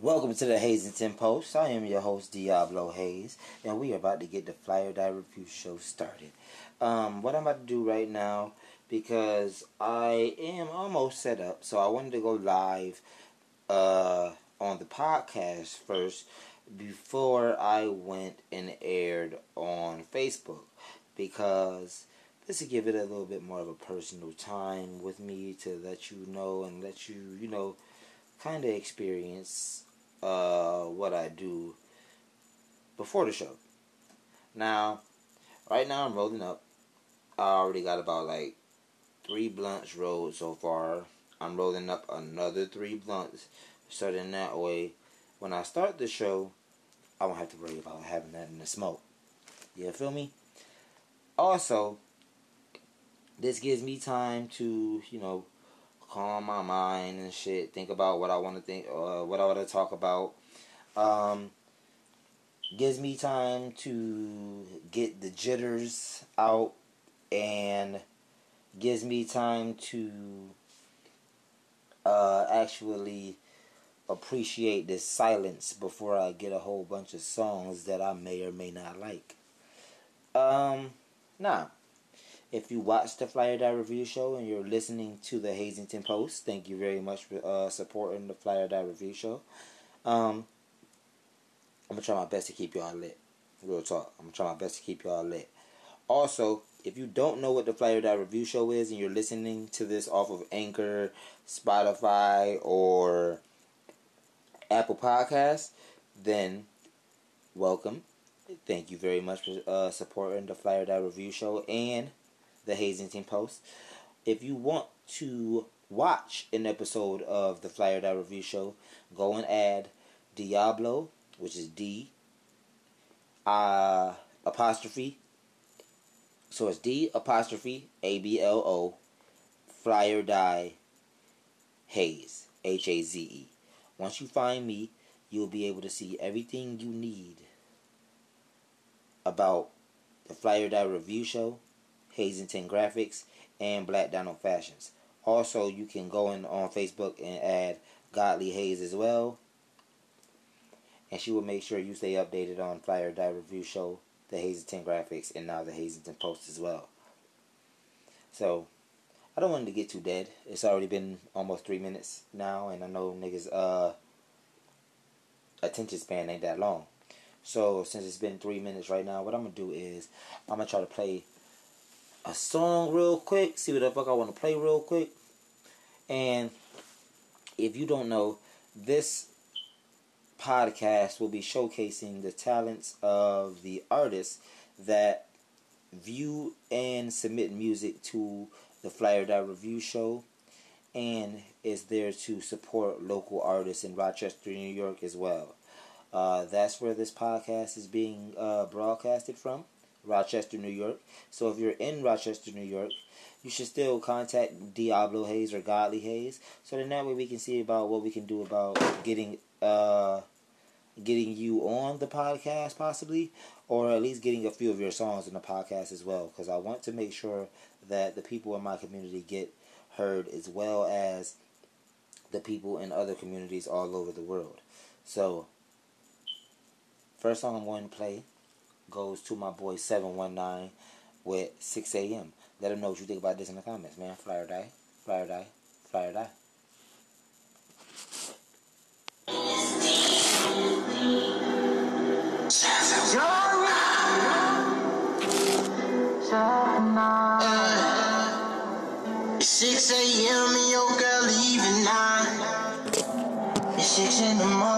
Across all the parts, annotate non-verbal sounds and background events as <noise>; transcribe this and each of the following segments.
Welcome to the Hazington Post. I am your host, Diablo Hayes, and we are about to get the Fly or Die Review show started. Um, what I'm about to do right now, because I am almost set up, so I wanted to go live uh, on the podcast first before I went and aired on Facebook, because this will give it a little bit more of a personal time with me to let you know and let you, you know, kind of experience uh, what I do before the show. Now, right now I'm rolling up. I already got about like three blunts rolled so far. I'm rolling up another three blunts. So then that way, when I start the show, I won't have to worry about having that in the smoke. You feel me? Also, this gives me time to, you know, calm my mind and shit. Think about what I want to think, uh, what I want to talk about. Um, gives me time to get the jitters out and gives me time to uh, actually appreciate this silence before I get a whole bunch of songs that I may or may not like. Um, now, if you watch the Fly or Die Review Show and you're listening to the Hazington Post, thank you very much for uh, supporting the Fly or Die Review Show. Um, I'm gonna try my best to keep y'all lit. Real talk. I'm gonna try my best to keep y'all lit. Also, if you don't know what the Fly or Die Review Show is and you're listening to this off of Anchor, Spotify, or Apple Podcasts, then welcome. Thank you very much for uh, supporting the Fly or Die Review Show and the Hazington Post. If you want to watch an episode of the Fly or Die Review Show, go and add Diablo, which is D uh, apostrophe. So it's D apostrophe A B L O Fly or Die Haze H A Z E. Once you find me, you'll be able to see everything you need about the Fly or Die Review Show Hazington Graphics, and Black Donald Fashions. Also, you can go in on Facebook and add Godly Hayes as well. And she will make sure you stay updated on Fly or Die Review Show, the Hazington Graphics, and now the Hazington Post as well. So, I don't want to get too dead. It's already been almost three minutes now, and I know niggas' uh, attention span ain't that long. So, since it's been three minutes right now, what I'm going to do is I'm going to try to play a song real quick, see what the fuck I want to play real quick. And if you don't know, this podcast will be showcasing the talents of the artists that view and submit music to the Fly or Die Review Show and is there to support local artists in Rochester, New York as well. Uh, that's where this podcast is being uh, broadcasted from. Rochester, New York. So if you're in Rochester, New York, you should still contact Diablo Hayes or Godly Hayes. So then that way we can see about what we can do about getting uh getting you on the podcast possibly or at least getting a few of your songs in the podcast as well because I want to make sure that the people in my community get heard as well as the people in other communities all over the world. So first song I'm going to play goes to my boy 719 with 6 a.m. Let him know what you think about this in the comments, man. Fly or die. Fly or die. Fly or die. Uh, 6 a.m. and your girl leaving now. It's 6 in the morning.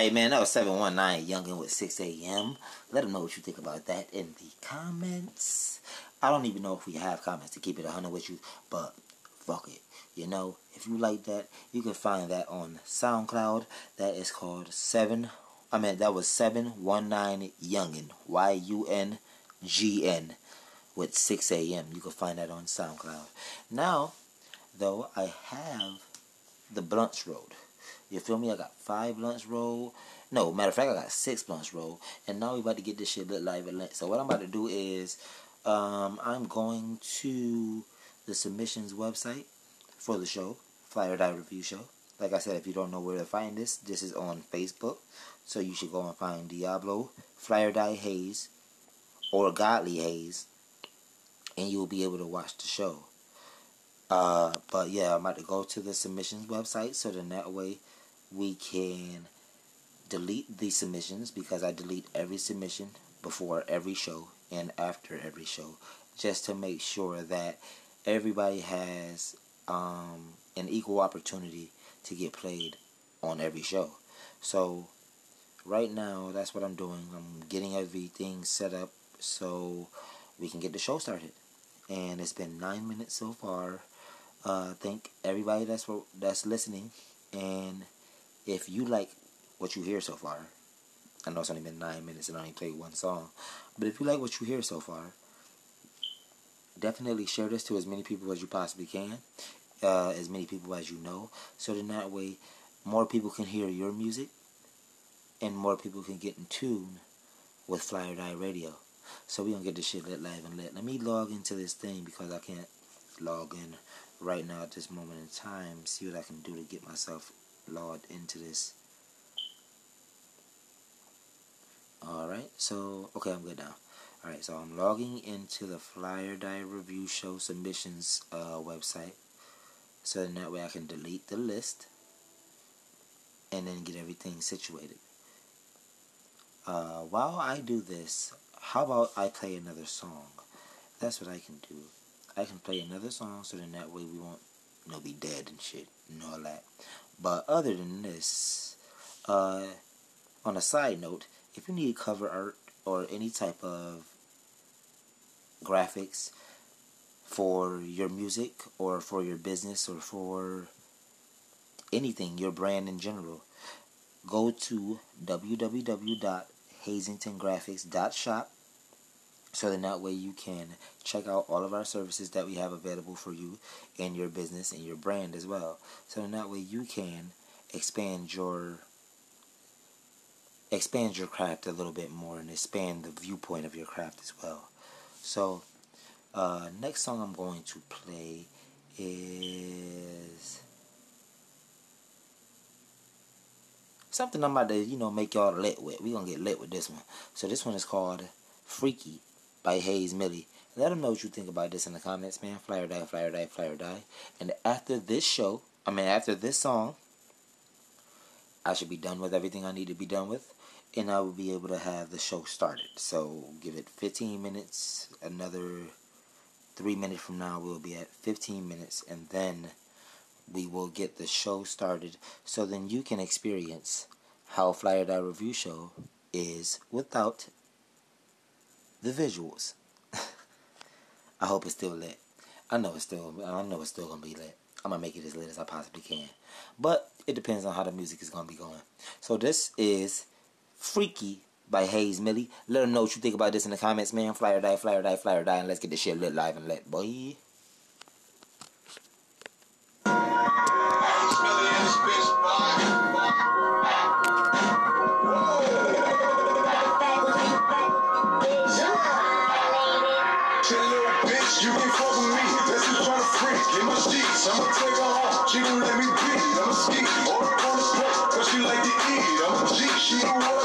Alright, man, that was 719 Youngin with 6 a.m. Let them know what you think about that in the comments. I don't even know if we have comments to keep it 100 with you, but fuck it. You know, if you like that, you can find that on SoundCloud. That is called 7. I mean, that was 719 Youngin. Y U N G N with 6 a.m. You can find that on SoundCloud. Now, though, I have the Blunts Road. You feel me? I got five blunts roll. No, matter of fact, I got six blunts roll. And now we about to get this shit lit live and lit. So what I'm about to do is, um, I'm going to the submissions website for the show, Fly or Die Review Show. Like I said, if you don't know where to find this, this is on Facebook. So you should go and find Diablo, Fly or Die Haze, or Godly Hayes. and you'll be able to watch the show. Uh, but yeah, I'm about to go to the submissions website so then that way we can delete the submissions because I delete every submission before every show and after every show just to make sure that everybody has um, an equal opportunity to get played on every show. So right now that's what I'm doing. I'm getting everything set up so we can get the show started. And it's been nine minutes so far. Uh, thank everybody that's that's listening, and if you like what you hear so far, I know it's only been nine minutes and I only played one song, but if you like what you hear so far, definitely share this to as many people as you possibly can, uh, as many people as you know, so then that way more people can hear your music, and more people can get in tune with Fly or Die Radio. So we gonna get this shit lit live and lit. Let me log into this thing because I can't log in right now at this moment in time. See what I can do to get myself logged into this. Alright, so okay, I'm good now. Alright, so I'm logging into the Fly or Die Review Show submissions uh, website. So then that way I can delete the list and then get everything situated. Uh, while I do this, how about I play another song? That's what I can do. I can play another song so then that way we won't you know be dead and shit and all that. But other than this, uh, on a side note, if you need cover art or any type of graphics for your music or for your business or for anything, your brand in general, go to www.hazingtongraphics.shop So then that way you can check out all of our services that we have available for you and your business and your brand as well. So then that way you can expand your expand your craft a little bit more and expand the viewpoint of your craft as well. So uh, next song I'm going to play is something I'm about to, you know, make y'all lit with. we to get lit with this one. So this one is called Freaky by Hayes Millie. Let them know what you think about this in the comments, man. Flyer die, flyer die, flyer die. And after this show, I mean, after this song, I should be done with everything I need to be done with. And I will be able to have the show started. So give it 15 minutes, another three minutes from now, we'll be at 15 minutes. And then we will get the show started. So then you can experience how Fly or Die Review Show is without the visuals. <laughs> I hope it's still lit. I know it's still I know it's still gonna be lit. I'm gonna make it as lit as I possibly can. But it depends on how the music is gonna be going. So this is Freaky by Hayes Millie. Let them know what you think about this in the comments, man. Flyer die, flyer die, flyer die, and let's get this shit lit live and lit, boy. Stretch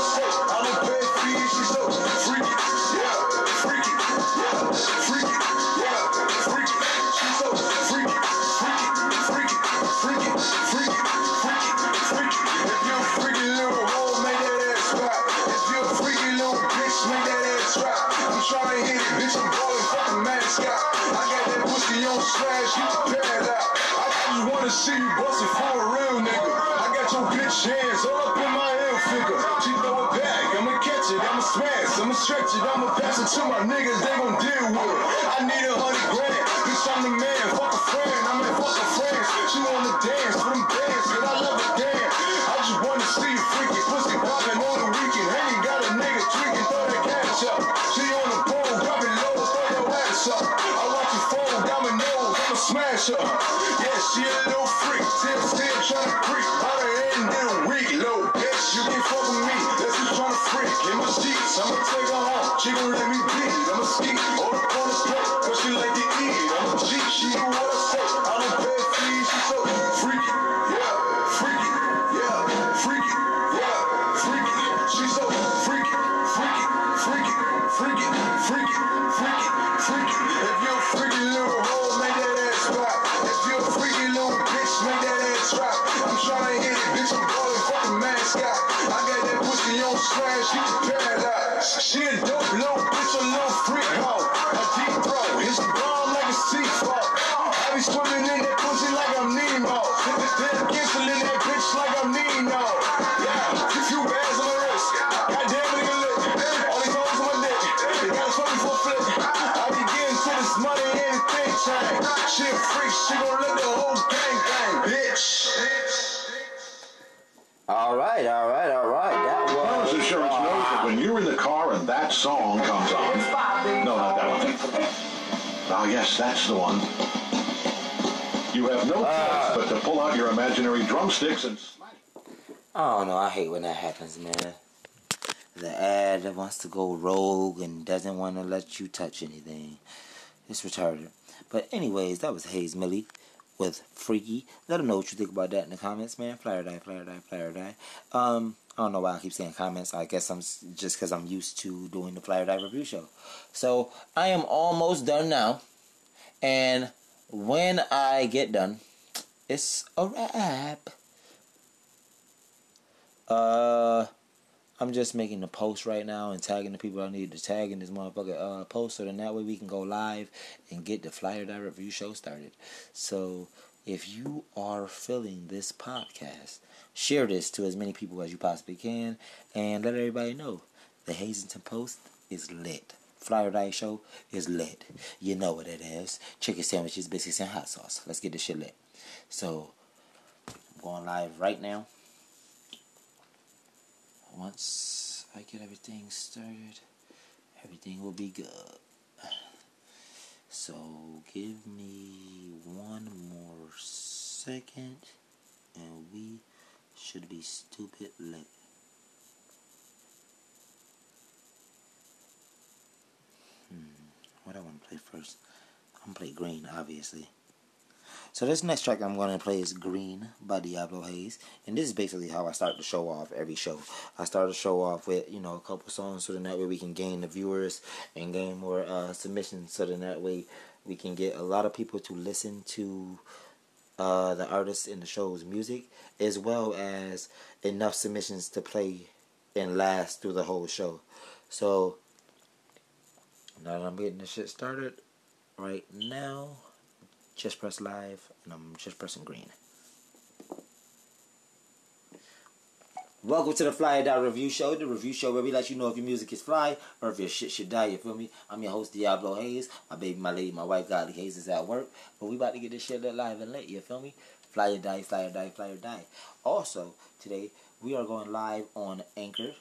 it, I'ma pass it to my niggas, they gon' deal with it. I need a hundred grand, bitch, I'm the man, fuck a friend, I'm in fuck a friends. She wanna dance for them bands, cause I love it damn. I just wanna see you freaky, pussy poppin' on the weekend. Ain't got a nigga tweaking, throw that cash up. She on the pole, drop it low, throw your ass up. I watch you fall, dominoes, I'ma smash her. Yeah, she a little freak, still, still tryna creep. Out the end of the week, low bitch, you can't fuck with me. That's who's tryna freak, in my sheets, I'ma take. Let me be, I'm a ski, Ah, yes, that's the one. You have no choice but to pull out your imaginary drumsticks and smash. I don't. I hate when that happens, man. The ad that wants to go rogue and doesn't want to let you touch anything. It's retarded. But anyways, that was Hayes Millie with Freaky. Let them know what you think about that in the comments, man. Flyer die, flyer die, flyer die. Um, I don't know why I keep saying comments. I guess I'm just because I'm used to doing the Fly or Die review show. So I am almost done now, and when I get done, it's a wrap. Uh, I'm just making the post right now and tagging the people I need to tag in this motherfucker uh, post so then that way we can go live and get the Fly or Die Review show started. So if you are feeling this podcast, share this to as many people as you possibly can and let everybody know the Hazington Post is lit. Fly or Die Show is lit. You know what it is. Chicken sandwiches, biscuits, and hot sauce. Let's get this shit lit. So, I'm going live right now. Once I get everything started, everything will be good. So give me one more second and we should be stupid lit. What I want to play first? I'm gonna play Green, obviously. So this next track I'm gonna play is Green by Diablo Hayes, and this is basically how I start the show off every show. I start the show off with you know a couple songs, so that way we can gain the viewers and gain more uh, submissions, so then that way we can get a lot of people to listen to uh, the artists in the show's music, as well as enough submissions to play and last through the whole show. So now that I'm getting this shit started, right now, just press live, and I'm just pressing green. Welcome to the Fly or Die Review Show, the review show where we let you know if your music is fly or if your shit should die, you feel me? I'm your host, Diablo Hayes. My baby, my lady, my wife, Godly Hayes is at work, but we about to get this shit lit live and lit, you feel me? Fly or die, fly or die, fly or die. Also, today, we are going live on Anchor,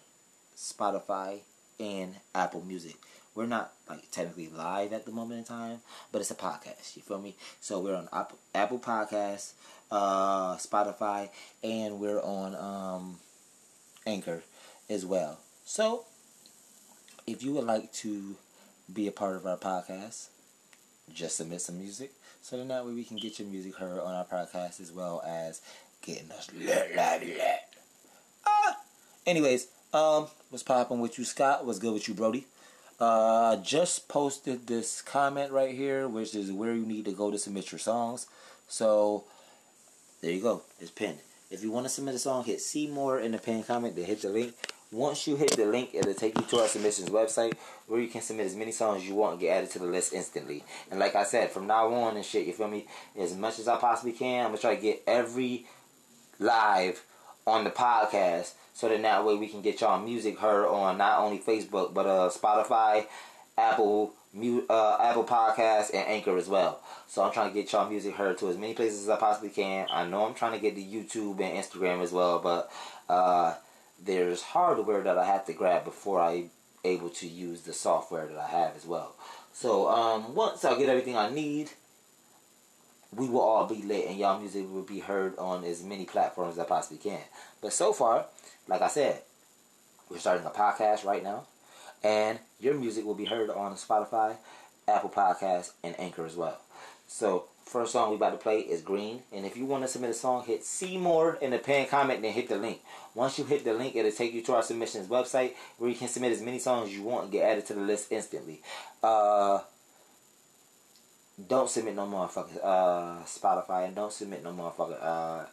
Spotify, and Apple Music. We're not like technically live at the moment in time, but it's a podcast. You feel me? So we're on Apple, Podcasts, uh, Spotify, and we're on um, Anchor as well. So if you would like to be a part of our podcast, just submit some music. So then that way we can get your music heard on our podcast as well as getting us lit, lit, lit. Ah. Anyways, um, what's popping with you, Scott? What's good with you, Brody? Uh, just posted this comment right here, which is where you need to go to submit your songs. So there you go. It's pinned. If you want to submit a song, hit see more in the pinned comment. Then hit the link. Once you hit the link, it'll take you to our submissions website where you can submit as many songs as you want and get added to the list instantly. And like I said, from now on and shit, you feel me? As much as I possibly can, I'm gonna try to get every live on the podcast so that that way we can get y'all music heard on not only Facebook but uh Spotify, Apple, uh, Apple Podcasts, and Anchor as well. So I'm trying to get y'all music heard to as many places as I possibly can. I know I'm trying to get to YouTube and Instagram as well, but uh, there's hardware that I have to grab before I able to use the software that I have as well. So um, once I get everything I need, we will all be lit and y'all music will be heard on as many platforms as I possibly can. But so far, like I said, we're starting a podcast right now, and your music will be heard on Spotify, Apple Podcasts, and Anchor as well. So first song we about to play is Green, and if you want to submit a song, hit see more in the pinned comment, then hit the link. Once you hit the link, it'll take you to our submissions website where you can submit as many songs as you want and get added to the list instantly. Uh, don't submit no motherfucking uh, Spotify and don't submit no motherfucking uh,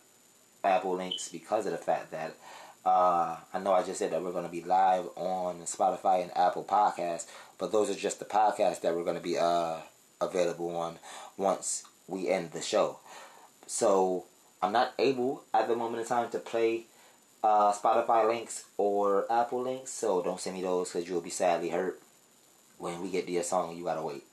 Apple links because of the fact that uh, I know I just said that we're going to be live on Spotify and Apple Podcasts, but those are just the podcasts that we're going to be uh, available on once we end the show. So I'm not able at the moment in time to play uh, Spotify links or Apple links, so don't send me those because you'll be sadly hurt when we get to your song you gotta wait.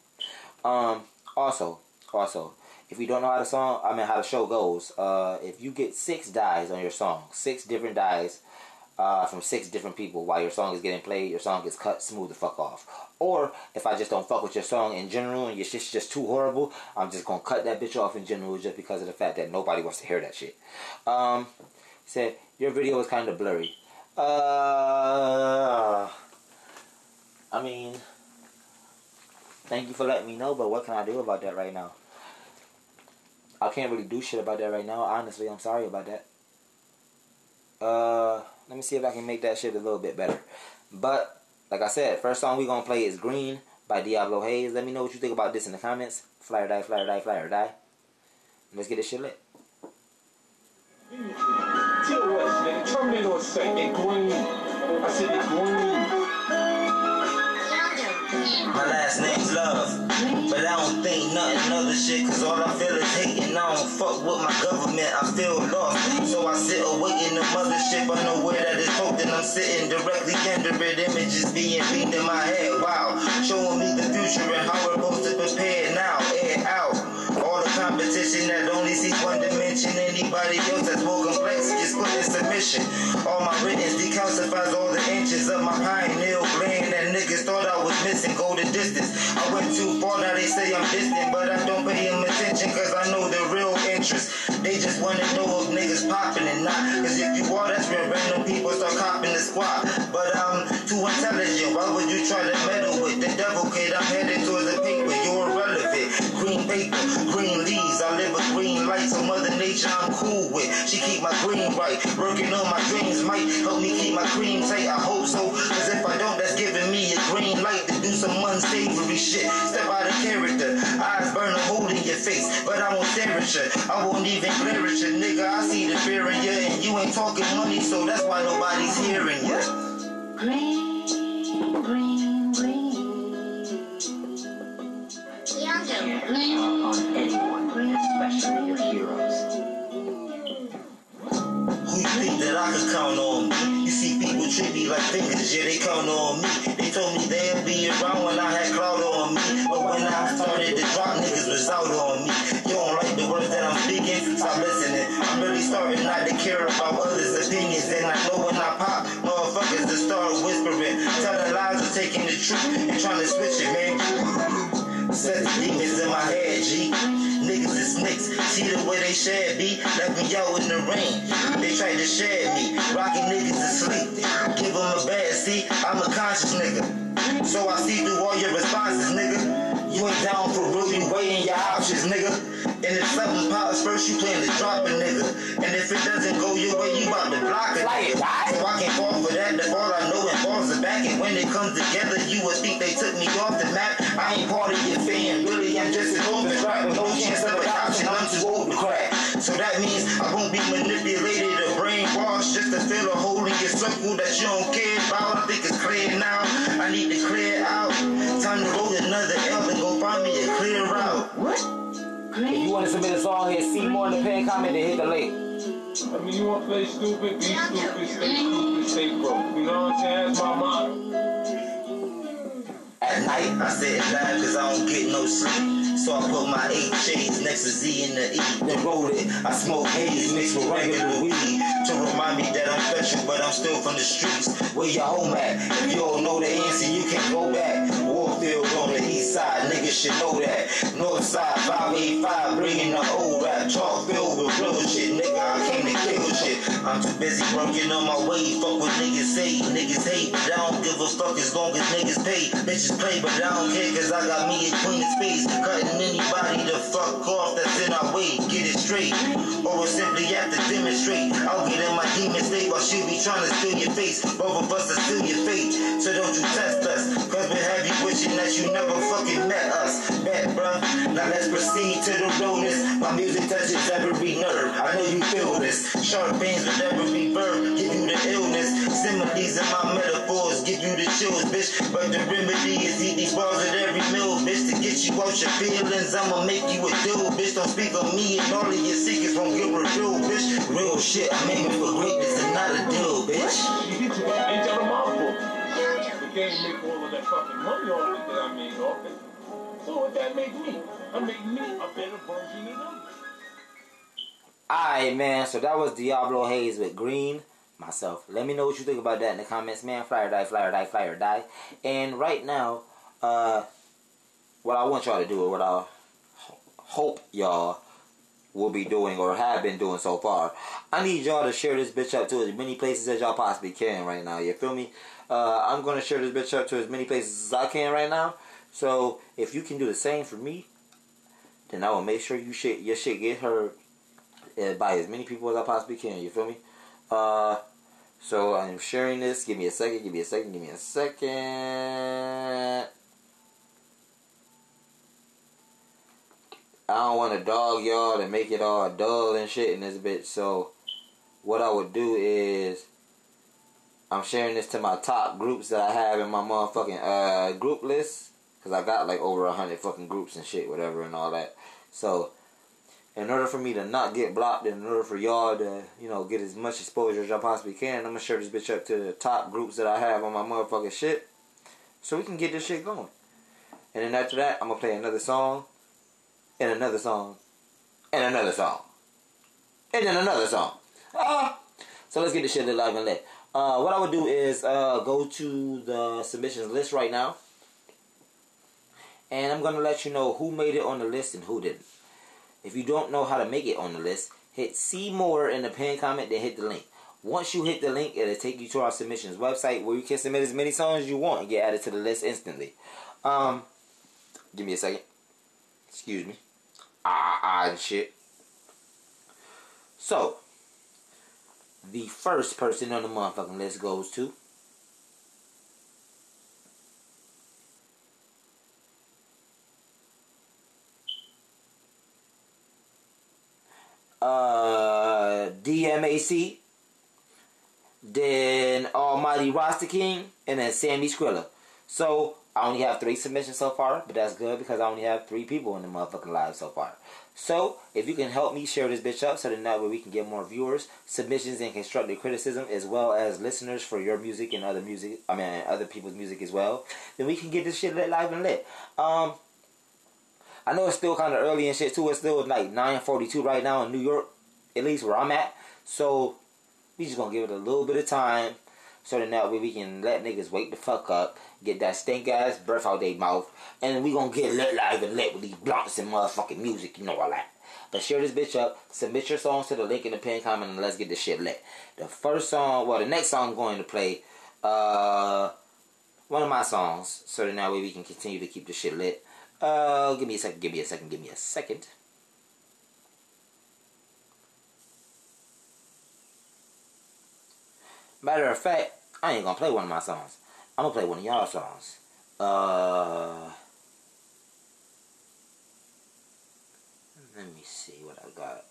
Um, also, also, if you don't know how the song, I mean how the show goes, uh, if you get six dies on your song, six different dies uh, from six different people while your song is getting played, your song gets cut smooth the fuck off. Or if I just don't fuck with your song in general and your shit's just too horrible, I'm just gonna cut that bitch off in general just because of the fact that nobody wants to hear that shit. Um, said your video was kind of blurry. Uh, I mean. Thank you for letting me know, but what can I do about that right now? I can't really do shit about that right now. Honestly, I'm sorry about that. Uh, let me see if I can make that shit a little bit better. But, like I said, first song we gonna play is Green by Diablo Hayes. Let me know what you think about this in the comments. Fly or die, fly or die, fly or die. Let's get this shit lit. Green. I said green. My last name's Love, but I don't think nothing other shit, cause all I feel is hating. I don't fuck with my government, I feel lost. So I sit away in the mothership, I know where that is hooked, and I'm sitting directly under it. Images being beamed in my head, wow. Showing me the future and how we're supposed to prepare now, air out. All the competition that only sees one dimension. Anybody else that's more complex just put in submission. All my written decalcifies all the inches of my pineal the distance. I went too far, now they say I'm distant, but I don't pay them attention, cause I know the real interest. They just wanna know if niggas popping and not. Cause if you are, that's when random people start copping the squad. But I'm too intelligent, why would you try to meddle with the devil kid? I'm headed towards the paper, you're irrelevant. Green paper, green leaves, I live a green light, so Mother Nature I'm cool with. She keep my green right, working on my dreams might help me keep my cream tight. I hope so, some unsavory shit. Step out of character, eyes burn a hole in your face, but I won't stare at you. I won't even glare at you, nigga. I see the fear in you, and you ain't talking money, so that's why nobody's hearing you. Green, find me a clear route. If you want to submit a song, hit see more in the pin comment and hit the link. I mean, you want to play stupid, be stupid, stay stupid, stay broke. You know what I'm saying? That's my motto. At night, I sit and laugh cause I don't get no sleep. So I put my eight shades next to Z and the E. Then roll it. I smoke haze mixed with regular weed. To remind me that I'm special, but I'm still from the streets. Where your home at? If you don't know the answer, you can't go back. Should know that. North side, 585, bringing the old rap. Talk filled I'm too busy working on my way. Fuck what niggas say. Niggas hate, I don't give a fuck as long as niggas pay. Bitches play, but I don't care cause I got me a queen of space. Cutting anybody the fuck off that's in our way. Get it straight. Or we'll simply have to demonstrate. I'll get in my demon state while she be trying to steal your face. Both of us are steal your fate. So don't you test us. Cause we have you wishing that you never fucking met us. Bet, bruh. Now let's proceed to the realness. My music touches every nerve. I know you feel this. Sharp pains every verb. Give you the illness. Similes in my metaphors. Give you the chills, bitch. But the remedy is eat these bars at every meal, bitch. To get you out your feelings, I'ma make you a deal, bitch. Don't speak of me and all of your secrets won't get revealed, bitch. Real shit, I'm aiming for greatness and not a deal, bitch. Ain't them off for. The game make all of that fucking money off it that I made off it. So what that make me? I make me a better version of. Alright, man. So that was Diablo Hayes with Green. Myself. Let me know what you think about that in the comments, man. Fly or die, fly or die, fly or die. And right now, uh, what I want y'all to do, or what I hope y'all will be doing or have been doing so far, I need y'all to share this bitch up to as many places as y'all possibly can right now. You feel me? Uh, I'm gonna share this bitch up to as many places as I can right now. So if you can do the same for me, then I will make sure you shit your shit get heard by as many people as I possibly can. You feel me? Uh, so I'm sharing this. Give me a second. Give me a second. Give me a second. I don't want to dog y'all and make it all dull and shit in this bitch. So what I would do is I'm sharing this to my top groups that I have in my motherfucking uh group list because I got like over a hundred fucking groups and shit, whatever, and all that. So in order for me to not get blocked, and in order for y'all to, you know, get as much exposure as y'all possibly can, I'm gonna share this bitch up to the top groups that I have on my motherfucking shit, so we can get this shit going. And then after that, I'm gonna play another song, and another song, and another song, and then another song. Ah, so let's get this shit lit live and lit. Uh, what I would do is uh, go to the submissions list right now, and I'm gonna let you know who made it on the list and who didn't. If you don't know how to make it on the list, hit see more in the pinned comment, then hit the link. Once you hit the link, it'll take you to our submissions website where you can submit as many songs as you want and get added to the list instantly. Um, give me a second. Excuse me. Ah, ah, and shit. So, the first person on the motherfucking list goes to uh, DMAC, then Almighty Rasta King, and then Sammy Skrilla. So I only have three submissions so far, but that's good because I only have three people in the motherfucking live so far. So if you can help me share this bitch up so that that way we can get more viewers, submissions, and constructive criticism, as well as listeners for your music and other music, I mean other people's music as well, then we can get this shit lit live and lit. Um, I know it's still kind of early and shit too. It's still like 9:42 right now in New York, at least where I'm at. So we just gonna give it a little bit of time, so that that way we can let niggas wake the fuck up, get that stink ass breath out their mouth, and we gonna get lit live and lit with these blunts and motherfucking music, you know all that. But share this bitch up, submit your songs to the link in the pin comment, and let's get this shit lit. The first song, well, the next song I'm going to play, uh, one of my songs, so that now we can continue to keep the shit lit. Uh, give me a second, give me a second, give me a second. Matter of fact, I ain't gonna play one of my songs. I'm gonna play one of y'all songs. Uh, let me see what I got.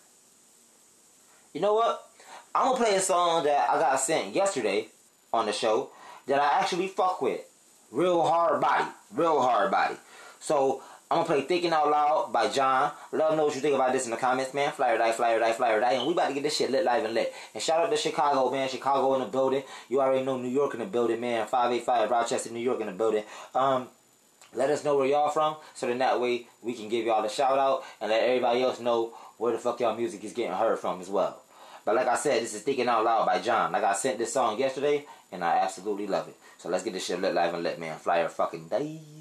You know what? I'm gonna play a song that I got sent yesterday on the show that I actually fuck with. Real hard body. Real hard body. So I'm gonna play Thinking Out Loud by John. Let them know what you think about this in the comments, man. Flyer die, flyer die, flyer die. And we about to get this shit lit live and lit. And shout out to Chicago, man. Chicago in the building. You already know New York in the building, man. 585 Rochester, New York in the building. Um, let us know where y'all from so then that way we can give y'all a shout out and let everybody else know where the fuck y'all music is getting heard from as well. But like I said, this is Thinking Out Loud by John. Like I sent this song yesterday and I absolutely love it. So let's get this shit lit live and lit, man. Flyer fucking day.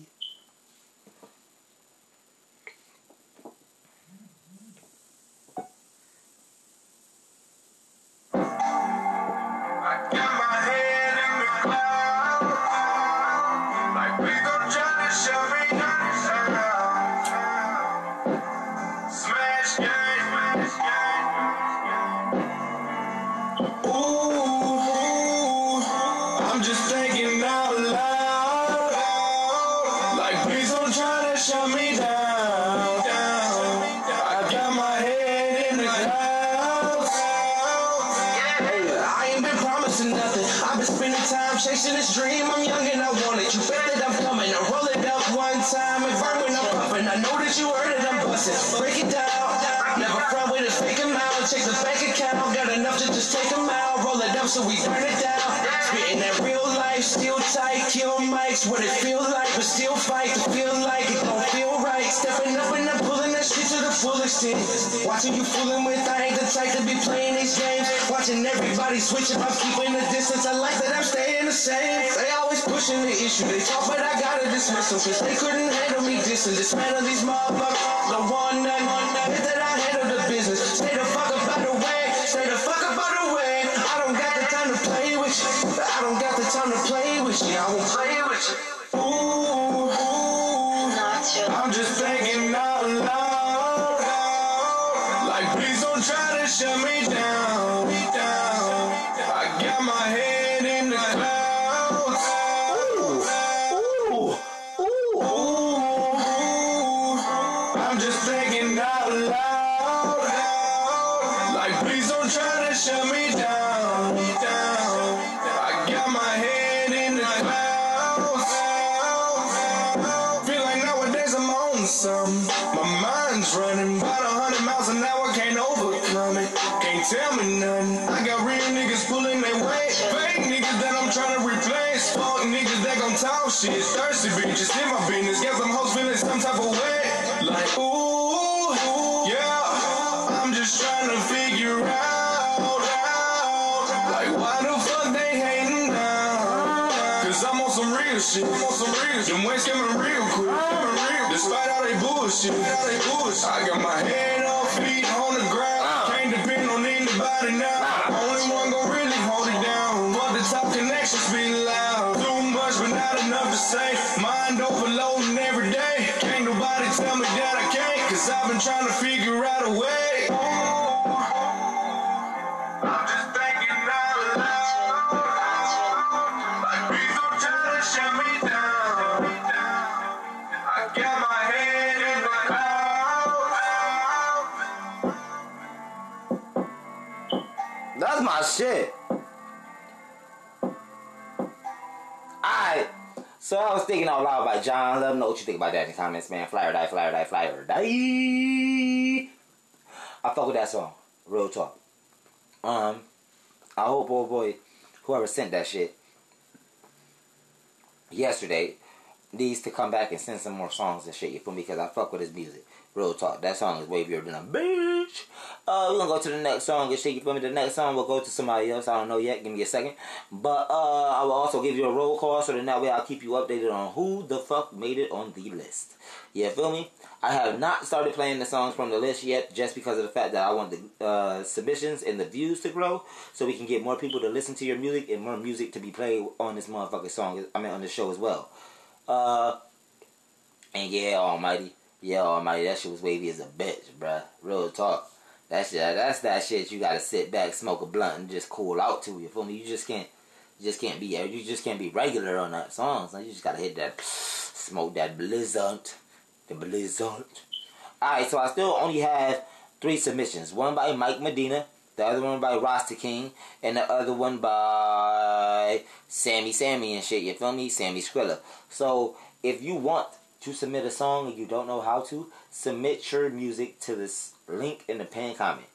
So we burn it down. Spitting that real life, still tight. Kill mics. What it feel like, but still fight. To feel like it don't feel right. Stepping up and I'm pulling that shit to the full extent. Watching you fooling with, I ain't the type to be playing these games. Watching everybody switch up, I'm keeping the distance. I like that I'm staying the same. They always pushing the issue. They talk, but I gotta dismiss them. Cause they couldn't handle me dissing. Dismantle these motherfuckers. Don't want. Play on some. My mind's running about a hundred miles an hour, can't overcome it. Can't tell me nothing. I got real niggas pulling their weight. Fake niggas that I'm trying to replace. Fuck niggas that gon' talk shit. Thirsty bitches in my business. Got some hoes feeling some type of way. Like, ooh, yeah. I'm just trying to figure out. Cause I'm on some real shit. I'm on some real shit. Them ways coming real quick. Coming real. The bullshit. Now they bullshit. I got my head off, feet on the ground. Can't depend on anybody now. Only one gon' really hold it down. But the top connections be loud. Too much, but not enough to say. Mind overloading every day. Can't nobody tell me that I can't. Cause I've been trying to figure out a way. So I was thinking out loud about John. Let me know what you think about that in the comments, man. Fly or die, fly or die, fly or die. I fuck with that song. Real talk. Um, I hope, oh boy, whoever sent that shit yesterday needs to come back and send some more songs and shit. You feel me? Because I fuck with his music. Real talk. That song is wavier than a bitch. Uh, we're gonna go to the next song and shit. You feel me? The next song will go to somebody else. I don't know yet. Give me a second. But uh, I will also give you a roll call so then that way I'll keep you updated on who the fuck made it on the list. Yeah, feel me? I have not started playing the songs from the list yet, just because of the fact that I want the uh, submissions and the views to grow, so we can get more people to listen to your music and more music to be played on this motherfucking song. I mean, on the show as well. Uh, and yeah, Almighty, yeah, Almighty, that shit was wavy as a bitch, bruh. Real talk. That shit, that's that shit. You gotta sit back, smoke a blunt, and just cool out to. You feel me? You just can't, you just can't be, you just can't be regular on that song. So you just gotta hit that, smoke that blizzard, the blizzard. All right, so I still only have three submissions. One by Mike Medina, the other one by Rasta King, and the other one by Sammy Sammy and shit. You feel me? Sammy Skrilla. So if you want to submit a song and you don't know how to, submit your music to this link in the pinned comment.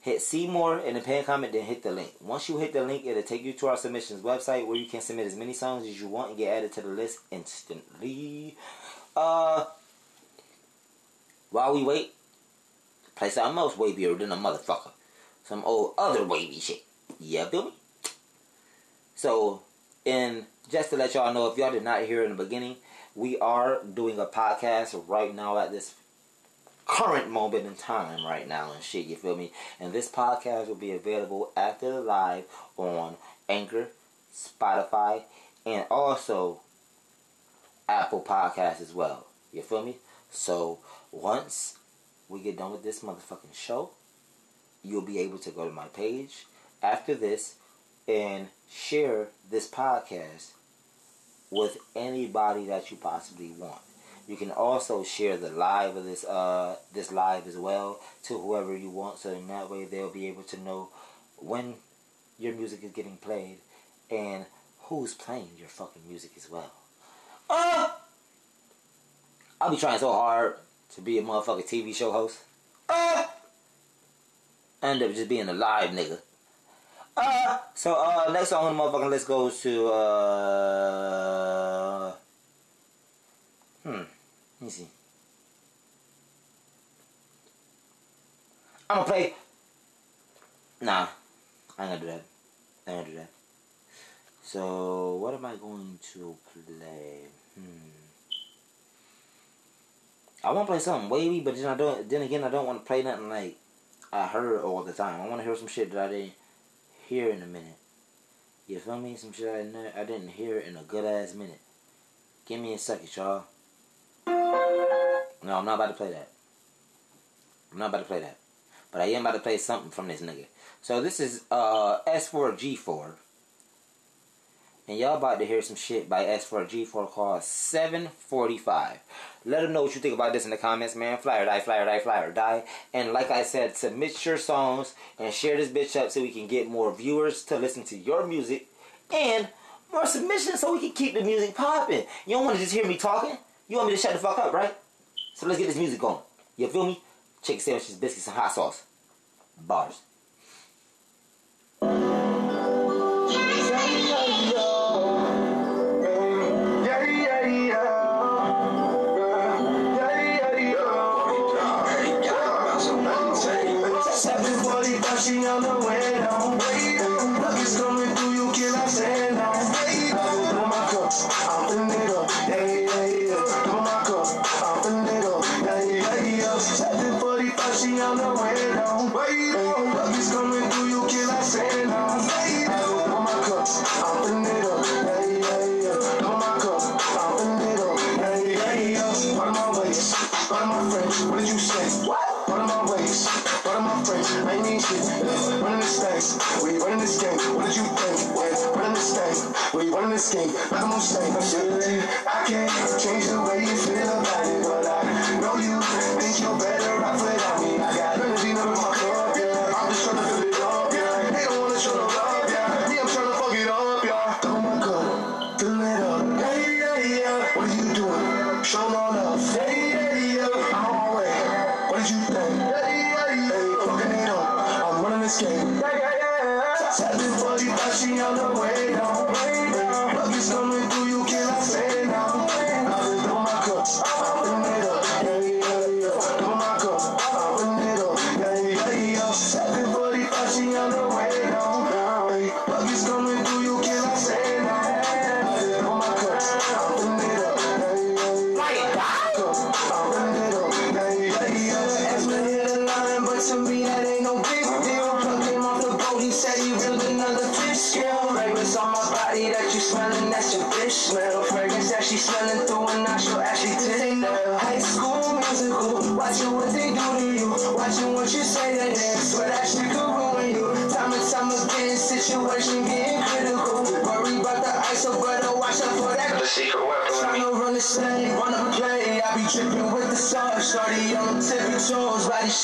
Hit see more in the pinned comment, then hit the link. Once you hit the link, it'll take you to our submissions website where you can submit as many songs as you want and get added to the list instantly. Uh, while we wait, play something else wavier than a motherfucker. Some old other wavy shit. Yeah, feel me? So, and just to let y'all know, if y'all did not hear in the beginning, we are doing a podcast right now at this current moment in time right now and shit, you feel me? And this podcast will be available after the live on Anchor, Spotify, and also Apple Podcasts as well. You feel me? So once we get done with this motherfucking show, you'll be able to go to my page after this and share this podcast with anybody that you possibly want. You can also share the live of this uh this live as well to whoever you want, so in that way they'll be able to know when your music is getting played and who's playing your fucking music as well. Uh, I'll be trying so hard to be a motherfucking TV show host. Uh, end up just being a live nigga. Uh, so uh, next song on the motherfucking list goes to uh, hmm, let me see. I'm gonna play. Nah, I ain't gonna do that. I ain't gonna do that. So what am I going to play? Hmm. I want to play something wavy, but then I don't. Then again, I don't want to play nothing like I heard all the time. I want to hear some shit that I didn't hear in a minute. You feel me? Some shit I ne- I didn't hear in a good ass minute. Give me a second, y'all. No, I'm not about to play that. I'm not about to play that. But I am about to play something from this nigga. So this is uh S4G4. And y'all about to hear some shit by S4G4 called 745. Let them know what you think about this in the comments, man. Fly or die, fly or die, fly or die. And like I said, submit your songs and share this bitch up so we can get more viewers to listen to your music. And more submissions so we can keep the music popping. You don't want to just hear me talking. You want me to shut the fuck up, right? So let's get this music going. You feel me? Chicken sandwiches, biscuits, and hot sauce. Bars. Running this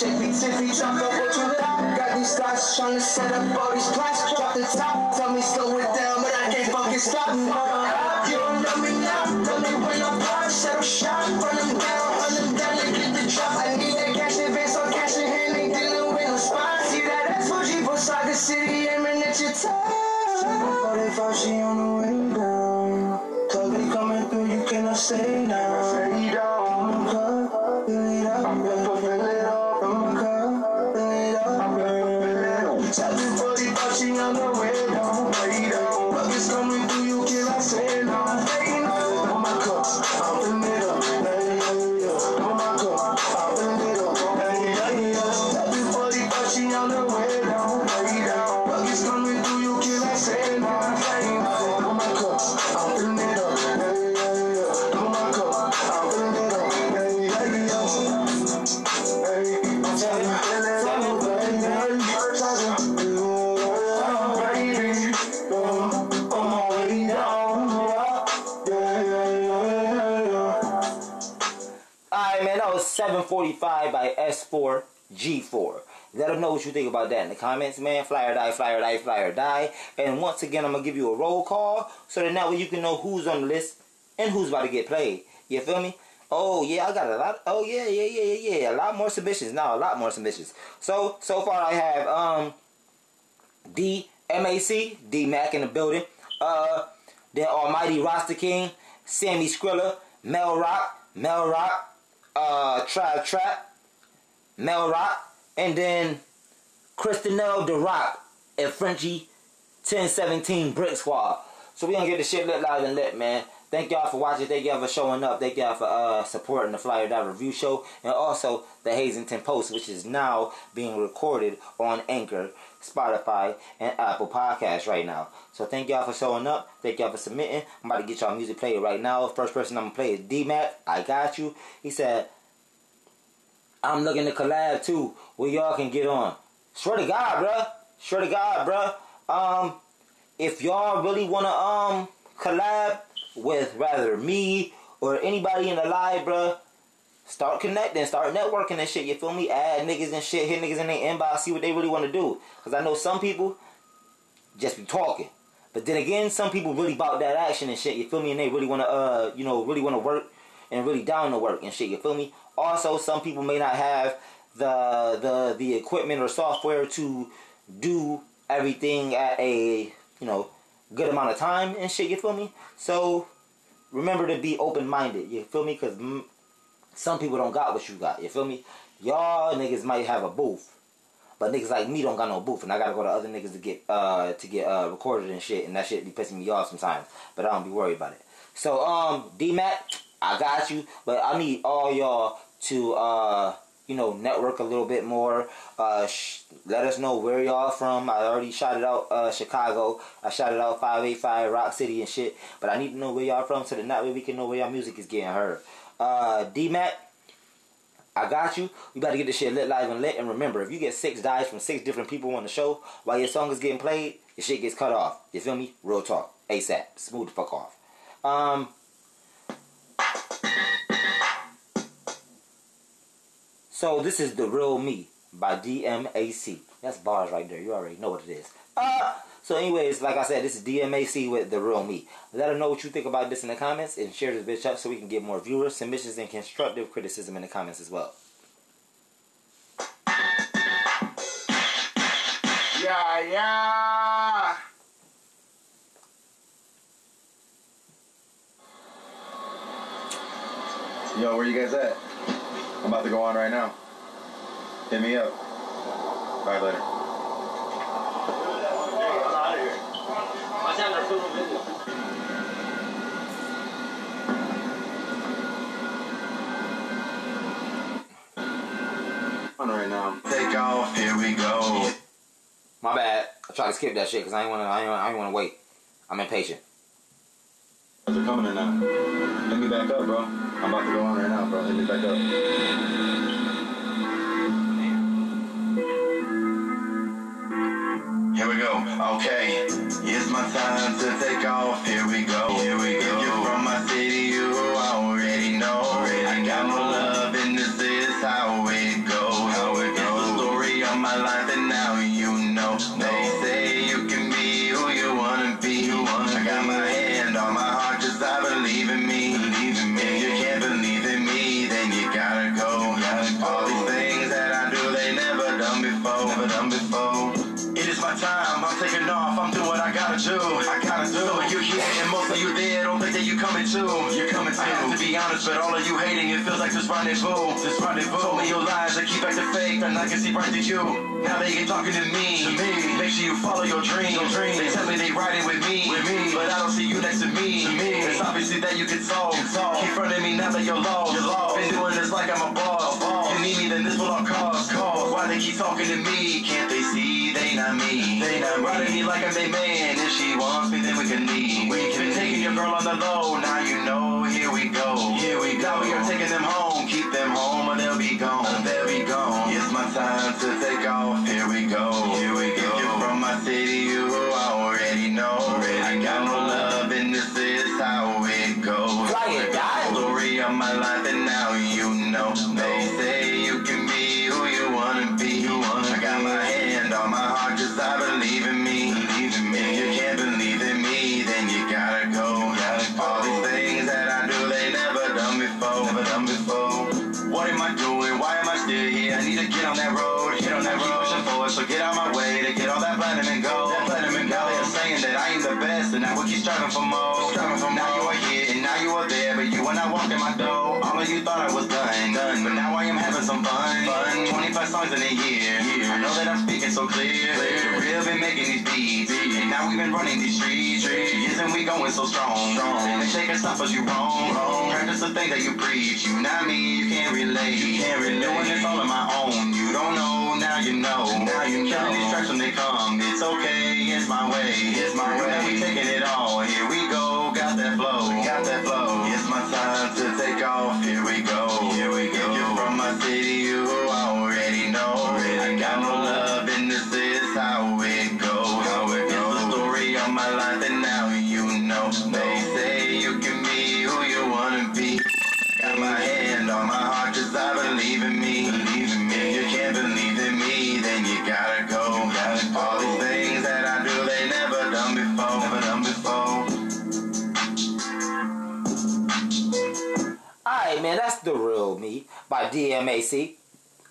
shape me tippy. Drop up what you got. Got these thoughts tryna set up all these plots. Drop the top, tell me slow it down, but I can't fucking stop. 45 by S4 G4. Let them know what you think about that in the comments, man. Fly or die, fly or die, fly or die. And once again, I'm going to give you a roll call so that that way you can know who's on the list and who's about to get played. You feel me? Oh, yeah, I got a lot. Oh, yeah, yeah, yeah, yeah, yeah. A lot more submissions. Now, a lot more submissions. So, so far I have um, D-M-A-C, D-Mac in the building. Uh, the Almighty Rasta King, Sammy Skrilla, Mel Rock, Mel Rock, uh, Tribe Trap, Mel Rock, and then Christinel The Rock and Frenchie 1017 Brick Squad. So we gonna get the shit lit loud and lit, man. Thank y'all for watching. Thank y'all for showing up. Thank y'all for uh, supporting the Fly or Die Review Show and also the Hazington Post, which is now being recorded on Anchor, Spotify, and Apple Podcasts right now. So thank y'all for showing up. Thank y'all for submitting. I'm about to get y'all music played right now. First person I'm gonna play is D Mac. I got you. He said, I'm looking to collab too, where y'all can get on. Swear to God, bruh. Swear to God, bruh. Um, if y'all really wanna um collab with rather me or anybody in the live, bruh, start connecting, start networking and shit. You feel me? Add niggas and shit, hit niggas in their inbox, see what they really want to do. Cause I know some people just be talking. But then again, some people really about that action and shit. You feel me? And they really want to, uh, you know, really want to work and really down to work and shit. You feel me? Also, some people may not have the the the equipment or software to do everything at a you know good amount of time and shit. You feel me? So remember to be open minded. You feel me? Because mm, some people don't got what you got. You feel me? Y'all niggas might have a booth. But niggas like me don't got no booth, and I gotta go to other niggas to get uh to get uh recorded and shit, and that shit be pissing me off sometimes. But I don't be worried about it. So um, D Mac, I got you, but I need all y'all to uh you know, network a little bit more. Uh, let us know where y'all from. I already shouted out uh, Chicago. I shouted out 585 Rock City and shit. But I need to know where y'all from so that that way we can know where y'all music is getting heard. Uh, D-Mac, I got you. We about to get this shit lit, live, and lit. And remember, if you get six dies from six different people on the show while your song is getting played, your shit gets cut off. You feel me? Real talk. ASAP. Smooth the fuck off. Um, so this is The Real Me by DMAC. That's bars right there. You already know what it is. Uh, so anyways, like I said, this is DMAC with The Real Me. Let them know what you think about this in the comments and share this bitch up so we can get more viewers, submissions, and constructive criticism in the comments as well. Yeah, yeah. Yo, where you guys at? I'm about to go on right now. Hit me up. All right. On right now. Take off, here we go. My bad. I tried to skip that shit because I ain't want to. I ain't, I ain't want to wait. I'm impatient. Are coming in now. Hit me back up, bro. I'm about to go on right now, bro. Hit me back up. Here we go. Okay, my time to take off. Here we go. Here we go. Hating, it feels like this rendezvous. This rendezvous. Told me your lies, I keep acting fake, and I can see right through you. Now they ain't talking to me. To me. Make sure you follow your dreams. Your dreams. They tell me they riding with me. With me. But I don't see you next to me. To me. It's obviously that you can solve. solve. Keep fronting me now that you're lost. You're lost. Been doing this like I'm a boss. Boss. You need me, then this will all cost. Cause why they keep talking to me? Can't they see they not me? They not me. Riding me like I'm their man. If she wants me, then we can leave. We can been taking your girl on the low. Now you know. Here we go. Here we go. Now we are taking them home. Keep them home or they'll be gone. Been running these streets. Years and we going so strong. strong. And they can't stop us, you wrong. wrong. Practice the thing that you preach. You not me, you can't relate. You can't relate. Doing this all on my own. You don't know, now you know. Now you know. Killing these tracks when they come. It's okay, it's my way. It's my way. Now we taking it all. Here we man, that's The Real Me by DMAC.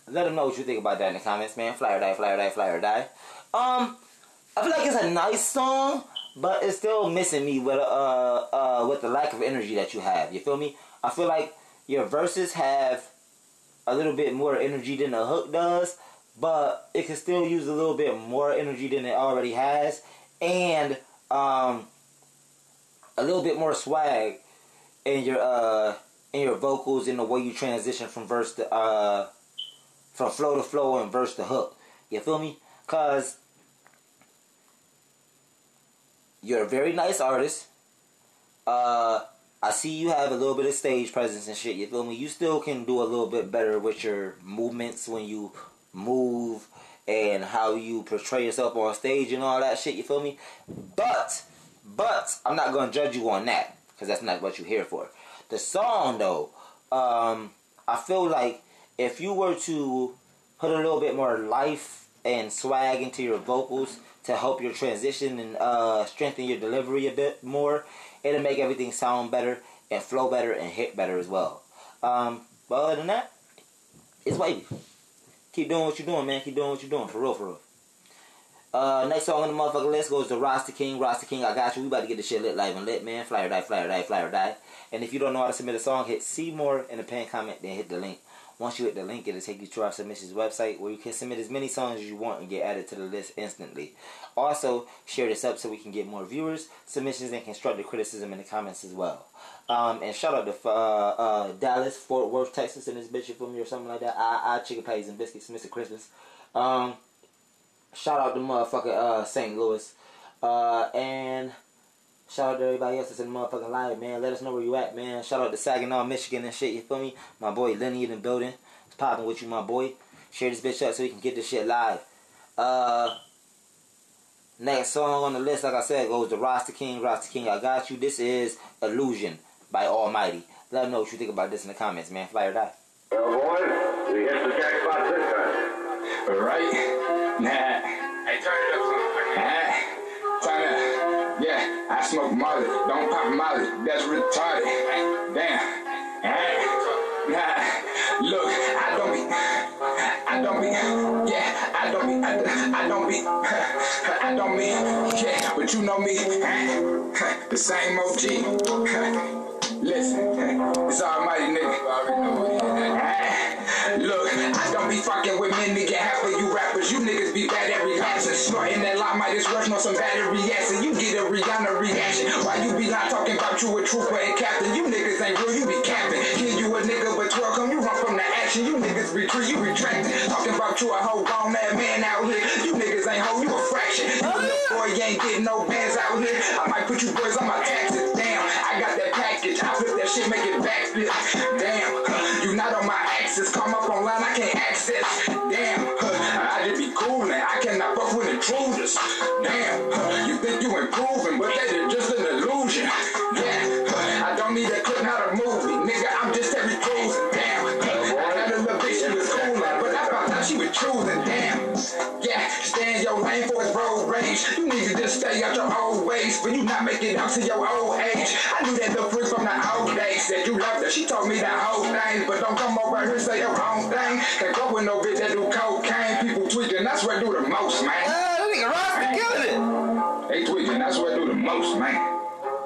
Let them know what you think about that in the comments, man. Fly or die, fly or die, fly or die. Um, I feel like it's a nice song, but it's still missing me with uh uh with the lack of energy that you have. You feel me? I feel like your verses have a little bit more energy than the hook does, but it can still use a little bit more energy than it already has, and um a little bit more swag in your uh in your vocals in the way you transition from verse to uh from flow to flow and verse to hook. You feel me? Cause you're a very nice artist. Uh, I see you have a little bit of stage presence and shit. You feel me? You still can do a little bit better with your movements when you move and how you portray yourself on stage and all that shit. You feel me? But, but I'm not gonna judge you on that because that's not what you're here for. The song though, um, I feel like if you were to put a little bit more life and swag into your vocals to help your transition and uh, strengthen your delivery a bit more, it'll make everything sound better and flow better and hit better as well. Um, but other than that, it's wavy. Keep doing what you're doing, man. Keep doing what you're doing. For real, for real. Uh, next song on the motherfucking list goes to Rasta King. Rasta King, I got you. We about to get this shit lit live and lit, man. Fly or die, fly or die, fly or die. And if you don't know how to submit a song, hit see more in the pin comment, then hit the link. Once you hit the link, it'll take you to our submissions website where you can submit as many songs as you want and get added to the list instantly. Also, share this up so we can get more viewers, submissions, and constructive criticism in the comments as well. Um, and shout out to uh, uh, Dallas, Fort Worth, Texas, and this bitch feel me or something like that. I, I chicken patties and biscuits, Mr. Christmas. Um, shout out to motherfucker uh, St. Louis. Uh, and shout out to everybody else that's in the motherfucking live, man. Let us know where you at, man. Shout out to Saginaw, Michigan and shit, you feel me? My boy Lenny in the building. It's popping with you, my boy. Share this bitch up so we can get this shit live. Uh, next song on the list, like I said, goes to Rasta King. Rasta King, I got you. This is Illusion by Almighty. Let them know what you think about this in the comments, man. Fly or die. Well, boys, we hit the jackpot this time. Right? Nah. Hey, turn I smoke Molly. Don't pop Molly. That's retarded. Damn. Nah. Look, I don't be. I don't be. Yeah, I don't be. I, I don't be. I don't be. Yeah, but you know me. The same OG. Listen, it's almighty nigga. Look, I don't be fucking with men, nigga. Half of you you niggas be bad at reaction. Snorting that lie might just rush on some battery reaction. You get a Rihanna reaction. Why you be not talking about you a trooper and captain? You niggas ain't real, you be capping. Kill you a nigga, but 12 come, you run from the action. You niggas retreat, you retracting. Talking about you a whole grown ass man out here. You niggas ain't hoe, you a fraction. Boy, you ain't getting no bands out here. I might put you boys on my taxes. Damn, I got that package. I flip that shit, make it backflip. Damn, you not on my axis. Come up online, I can't access. Improving, but is just illusion. Rage. You need to just stay out your old ways, but you not make it out to your old age. I knew that the freak from the old days that you loved her. She told me that whole thing, but don't come over here and say your own thing. Can't go with no bitch that do cocaine. People tweaking, that's what do the most, man. Ah, that nigga Rasta killing it. They tweaking, that's what do the most, man.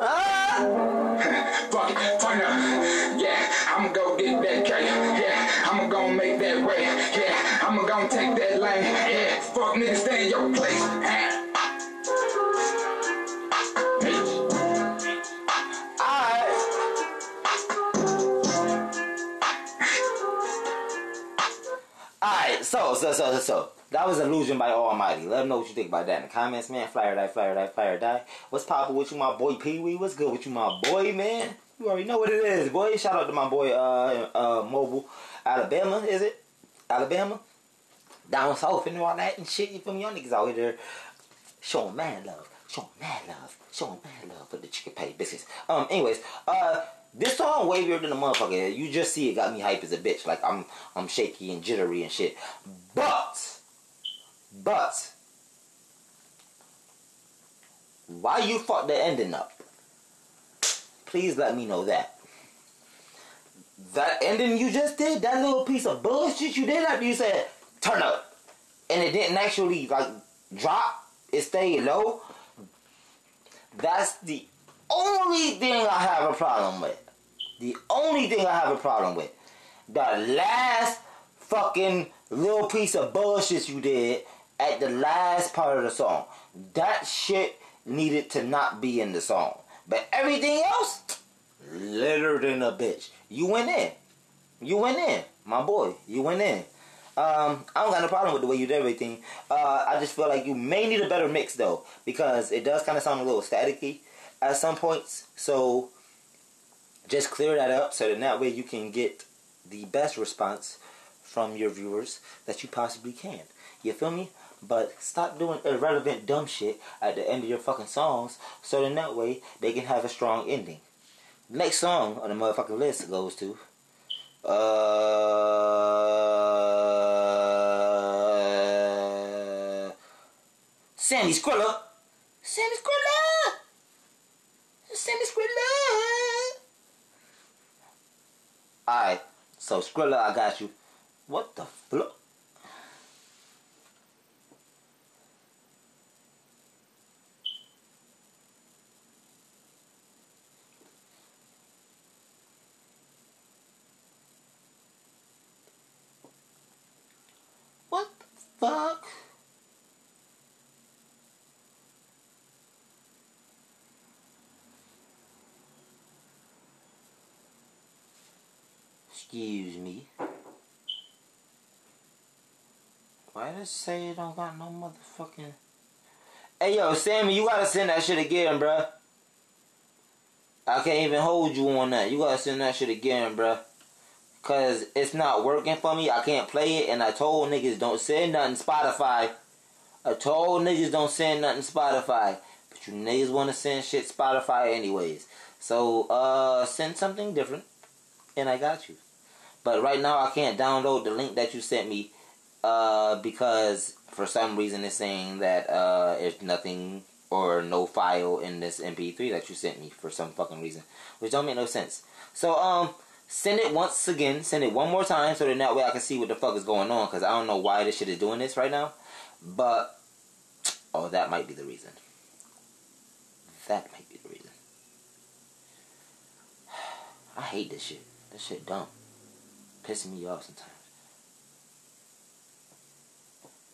Ah. <laughs> Fuck it, turn up. Yeah, I'ma go get that cake. Yeah, I'ma go make that way. Yeah, I'ma go take that lane. Yeah, fuck niggas, stay in your place. So, so, so. That was Illusion by Almighty. Let them know what you think about that in the comments, man. Fly or die, fly or die, fly or die. What's poppin' with you, my boy Pee Wee? What's good with you, my boy, man? You already know what it is, boy. Shout out to my boy, uh, uh, Mobile, Alabama, is it? Alabama? Down south and all that and shit. You feel me? Y'all niggas out here showing mad love. Showing mad love. Showing mad love for the chicken patty biscuits. Um, anyways, uh, this song wavier than a motherfucker. You just see it got me hype as a bitch. Like I'm I'm shaky and jittery and shit. But but why you fucked the ending up? Please let me know that. That ending you just did, that little piece of bullshit you did after you said turn up, and it didn't actually like drop. It stayed low. That's the only thing I have a problem with. The only thing I have a problem with. The last fucking little piece of bullshit you did at the last part of the song. That shit needed to not be in the song. But everything else, littered in a bitch. You went in. You went in. My boy, you went in. Um, I don't got no problem with the way you did everything. Uh, I just feel like you may need a better mix though, because it does kind of sound a little staticky at some points. So just clear that up so that that way you can get the best response from your viewers that you possibly can. You feel me? But stop doing irrelevant dumb shit at the end of your fucking songs so then that way they can have a strong ending. Next song on the motherfucking list goes to uh Sammy Skrilla. Sammy Skrilla. Sammy Skrilla. Alright, so Skrilla, I got you. What the fuck? What the fuck? Excuse me. Why does it say it don't got no motherfucking... Hey, yo, Sammy, you gotta send that shit again, bruh. I can't even hold you on that. You gotta send that shit again, bruh. Cause it's not working for me. I can't play it, and I told niggas don't send nothing Spotify. I told niggas don't send nothing Spotify. But you niggas wanna send shit Spotify anyways. So, uh, send something different. And I got you. But right now I can't download the link that you sent me uh, because for some reason it's saying that uh, there's nothing or no file in this MP3 that you sent me for some fucking reason, which don't make no sense. So um, send it once again, send it one more time, so that that way I can see what the fuck is going on, because I don't know why this shit is doing this right now, but <tsk> oh, that might be the reason. That might be the reason. <sighs> I hate this shit. This shit dumb. Pissing me off sometimes.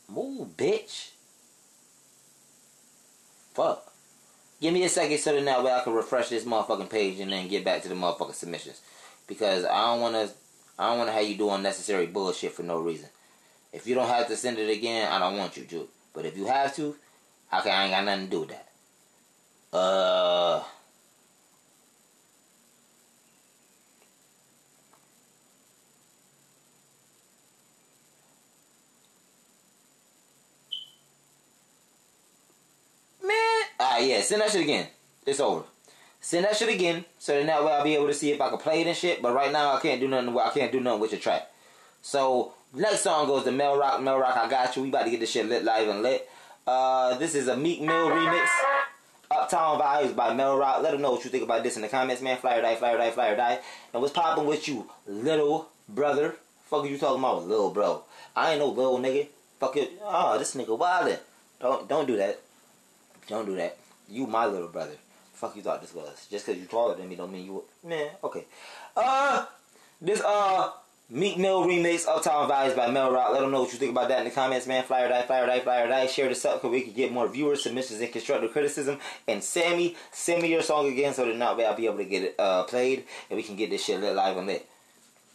Move, bitch. Fuck. Give me a second so that now way I can refresh this motherfucking page and then get back to the motherfucking submissions. Because I don't wanna I don't wanna have you do unnecessary bullshit for no reason. If you don't have to send it again, I don't want you to. But if you have to, can, I ain't got nothing to do with that. Uh Man, ah yeah, send that shit again. It's over. Send that shit again, so then that way I'll be able to see if I can play it and shit. But right now I can't do nothing. I can't do nothing with your track. So next song goes to Mel Rock. Mel Rock, I got you. We about to get this shit lit live and lit. Uh, this is a Meek Mill remix. Uptown Vibes by Mel Rock. Let them know what you think about this in the comments, man. Fly or die, fly or die, fly or die. And what's popping with you, little brother? Fuck you talking about, little bro? I ain't no little nigga. Fuck it. Oh, this nigga wildin'. Don't don't do that. Don't do that. You my little brother. Fuck you thought this was. Just cause you taller than me don't mean you man, okay. Uh this uh Meek Mill remix Uptown Vibes by Mel Rock. Let them know what you think about that in the comments, man. Fly or die, fly or die, fly or die. Share this up because we can get more viewers, submissions, and constructive criticism. And Sammy, send me your song again so that not I'll be able to get it uh, played and we can get this shit lit live and lit.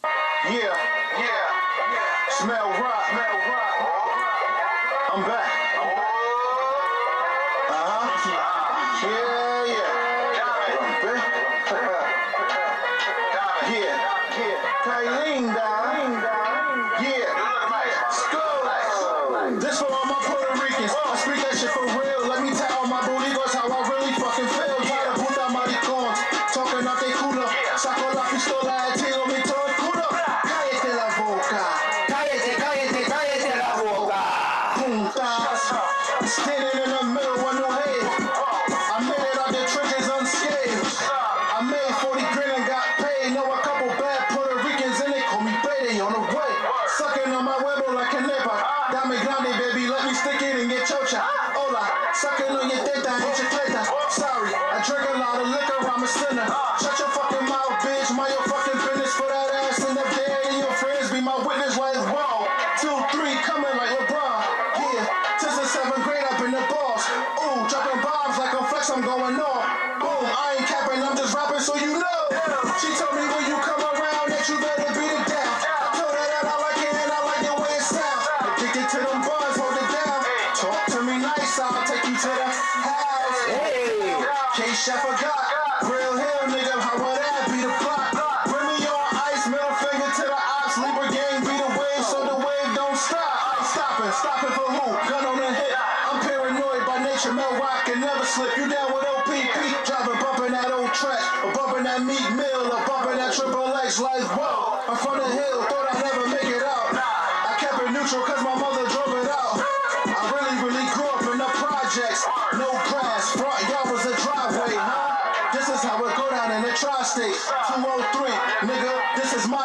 Yeah, yeah, yeah. Smell rock, smell rock. I'm back.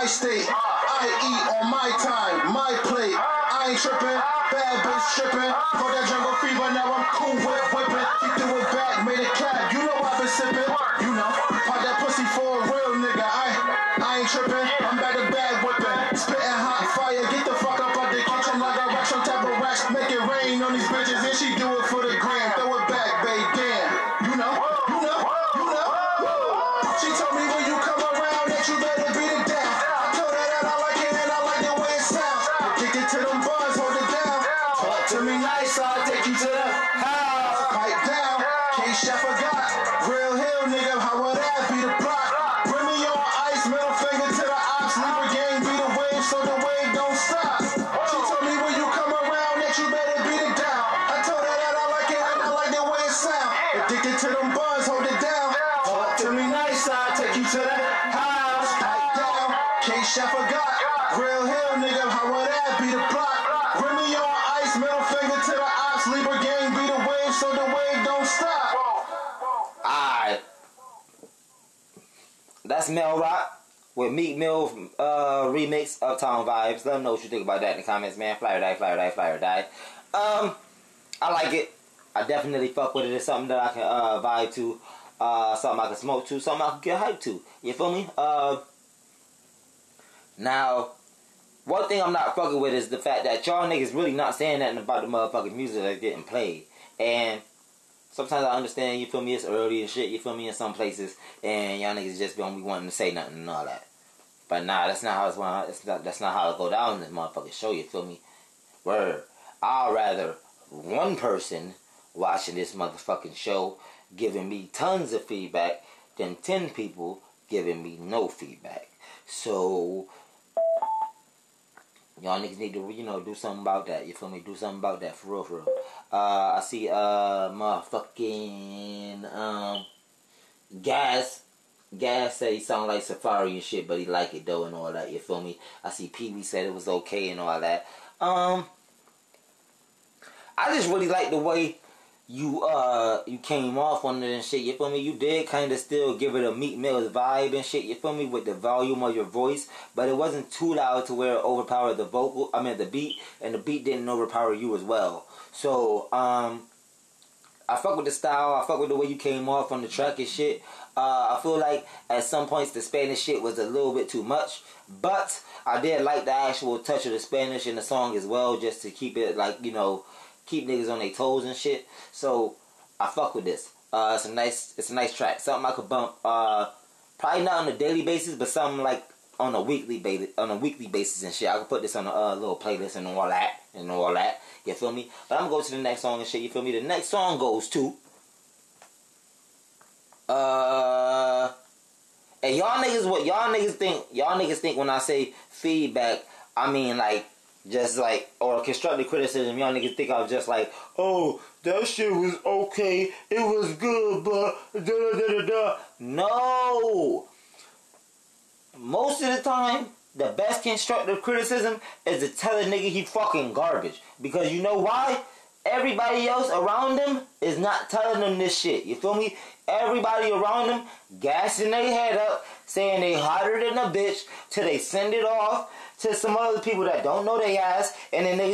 My state. I eat on my time, my plate. I ain't tripping, bad bitch tripping. For that jungle fever, now I'm cool with whipping. He threw back, made it clap. You know I've been sipping, you know. Pop that pussy for a real nigga. I, I ain't tripping, I'm back to bag whipping. Spitting hot fire, get the fuck up out the kitchen like I rock some type of racks. Make it rain on these bitches, and she do it for the gram. Vibes. Let them know what you think about that in the comments, man. Fly or die, fly or die, fly or die. Um, I like it. I definitely fuck with it. It's something that I can uh, vibe to. Uh, something I can smoke to. Something I can get hyped to. You feel me? Uh, now, one thing I'm not fucking with is the fact that y'all niggas really not saying nothing about the motherfucking music that's getting played. And sometimes I understand, you feel me, it's early and shit, you feel me, in some places, and y'all niggas just don't be wanting to say nothing and all that. But nah, that's not how it's going. It's not, that's not how it go down in this motherfucking show. You feel me? Word. I'd rather one person watching this motherfucking show giving me tons of feedback than ten people giving me no feedback. So y'all niggas need to you know do something about that. You feel me? Do something about that for real, for real. Uh, I see uh motherfucking um gas Gas said he sound like Safari and shit, but he like it though and all that. You feel me? I see Pee Wee said it was okay and all that. Um, I just really like the way you uh you came off on it and shit. You feel me? You did kind of still give it a Meek Mills vibe and shit. You feel me with the volume of your voice, but it wasn't too loud to where it overpowered the vocal. I mean the beat, and the beat didn't overpower you as well. So um. I fuck with the style. I fuck with the way you came off on the track and shit. Uh, I feel like at some points the Spanish shit was a little bit too much, but I did like the actual touch of the Spanish in the song as well, just to keep it like you know, keep niggas on their toes and shit. So I fuck with this. Uh, it's a nice, it's a nice track. Something I could bump. Uh, probably not on a daily basis, but something like on a weekly basis, on a weekly basis and shit. I can put this on a uh, little playlist and all that and all that. You feel me? But I'm gonna go to the next song and shit. You feel me? The next song goes to. Uh, and y'all niggas, what y'all niggas think? Y'all niggas think when I say feedback, I mean like just like or constructive criticism. Y'all niggas think I was just like, oh, that shit was okay, it was good, but da da da da. No. Most of the time, the best constructive criticism is to tell a nigga he fucking garbage. Because you know why? Everybody else around them is not telling them this shit. You feel me? Everybody around them gassing their head up, saying they hotter than a bitch, till they send it off to some other people that don't know their ass, and then they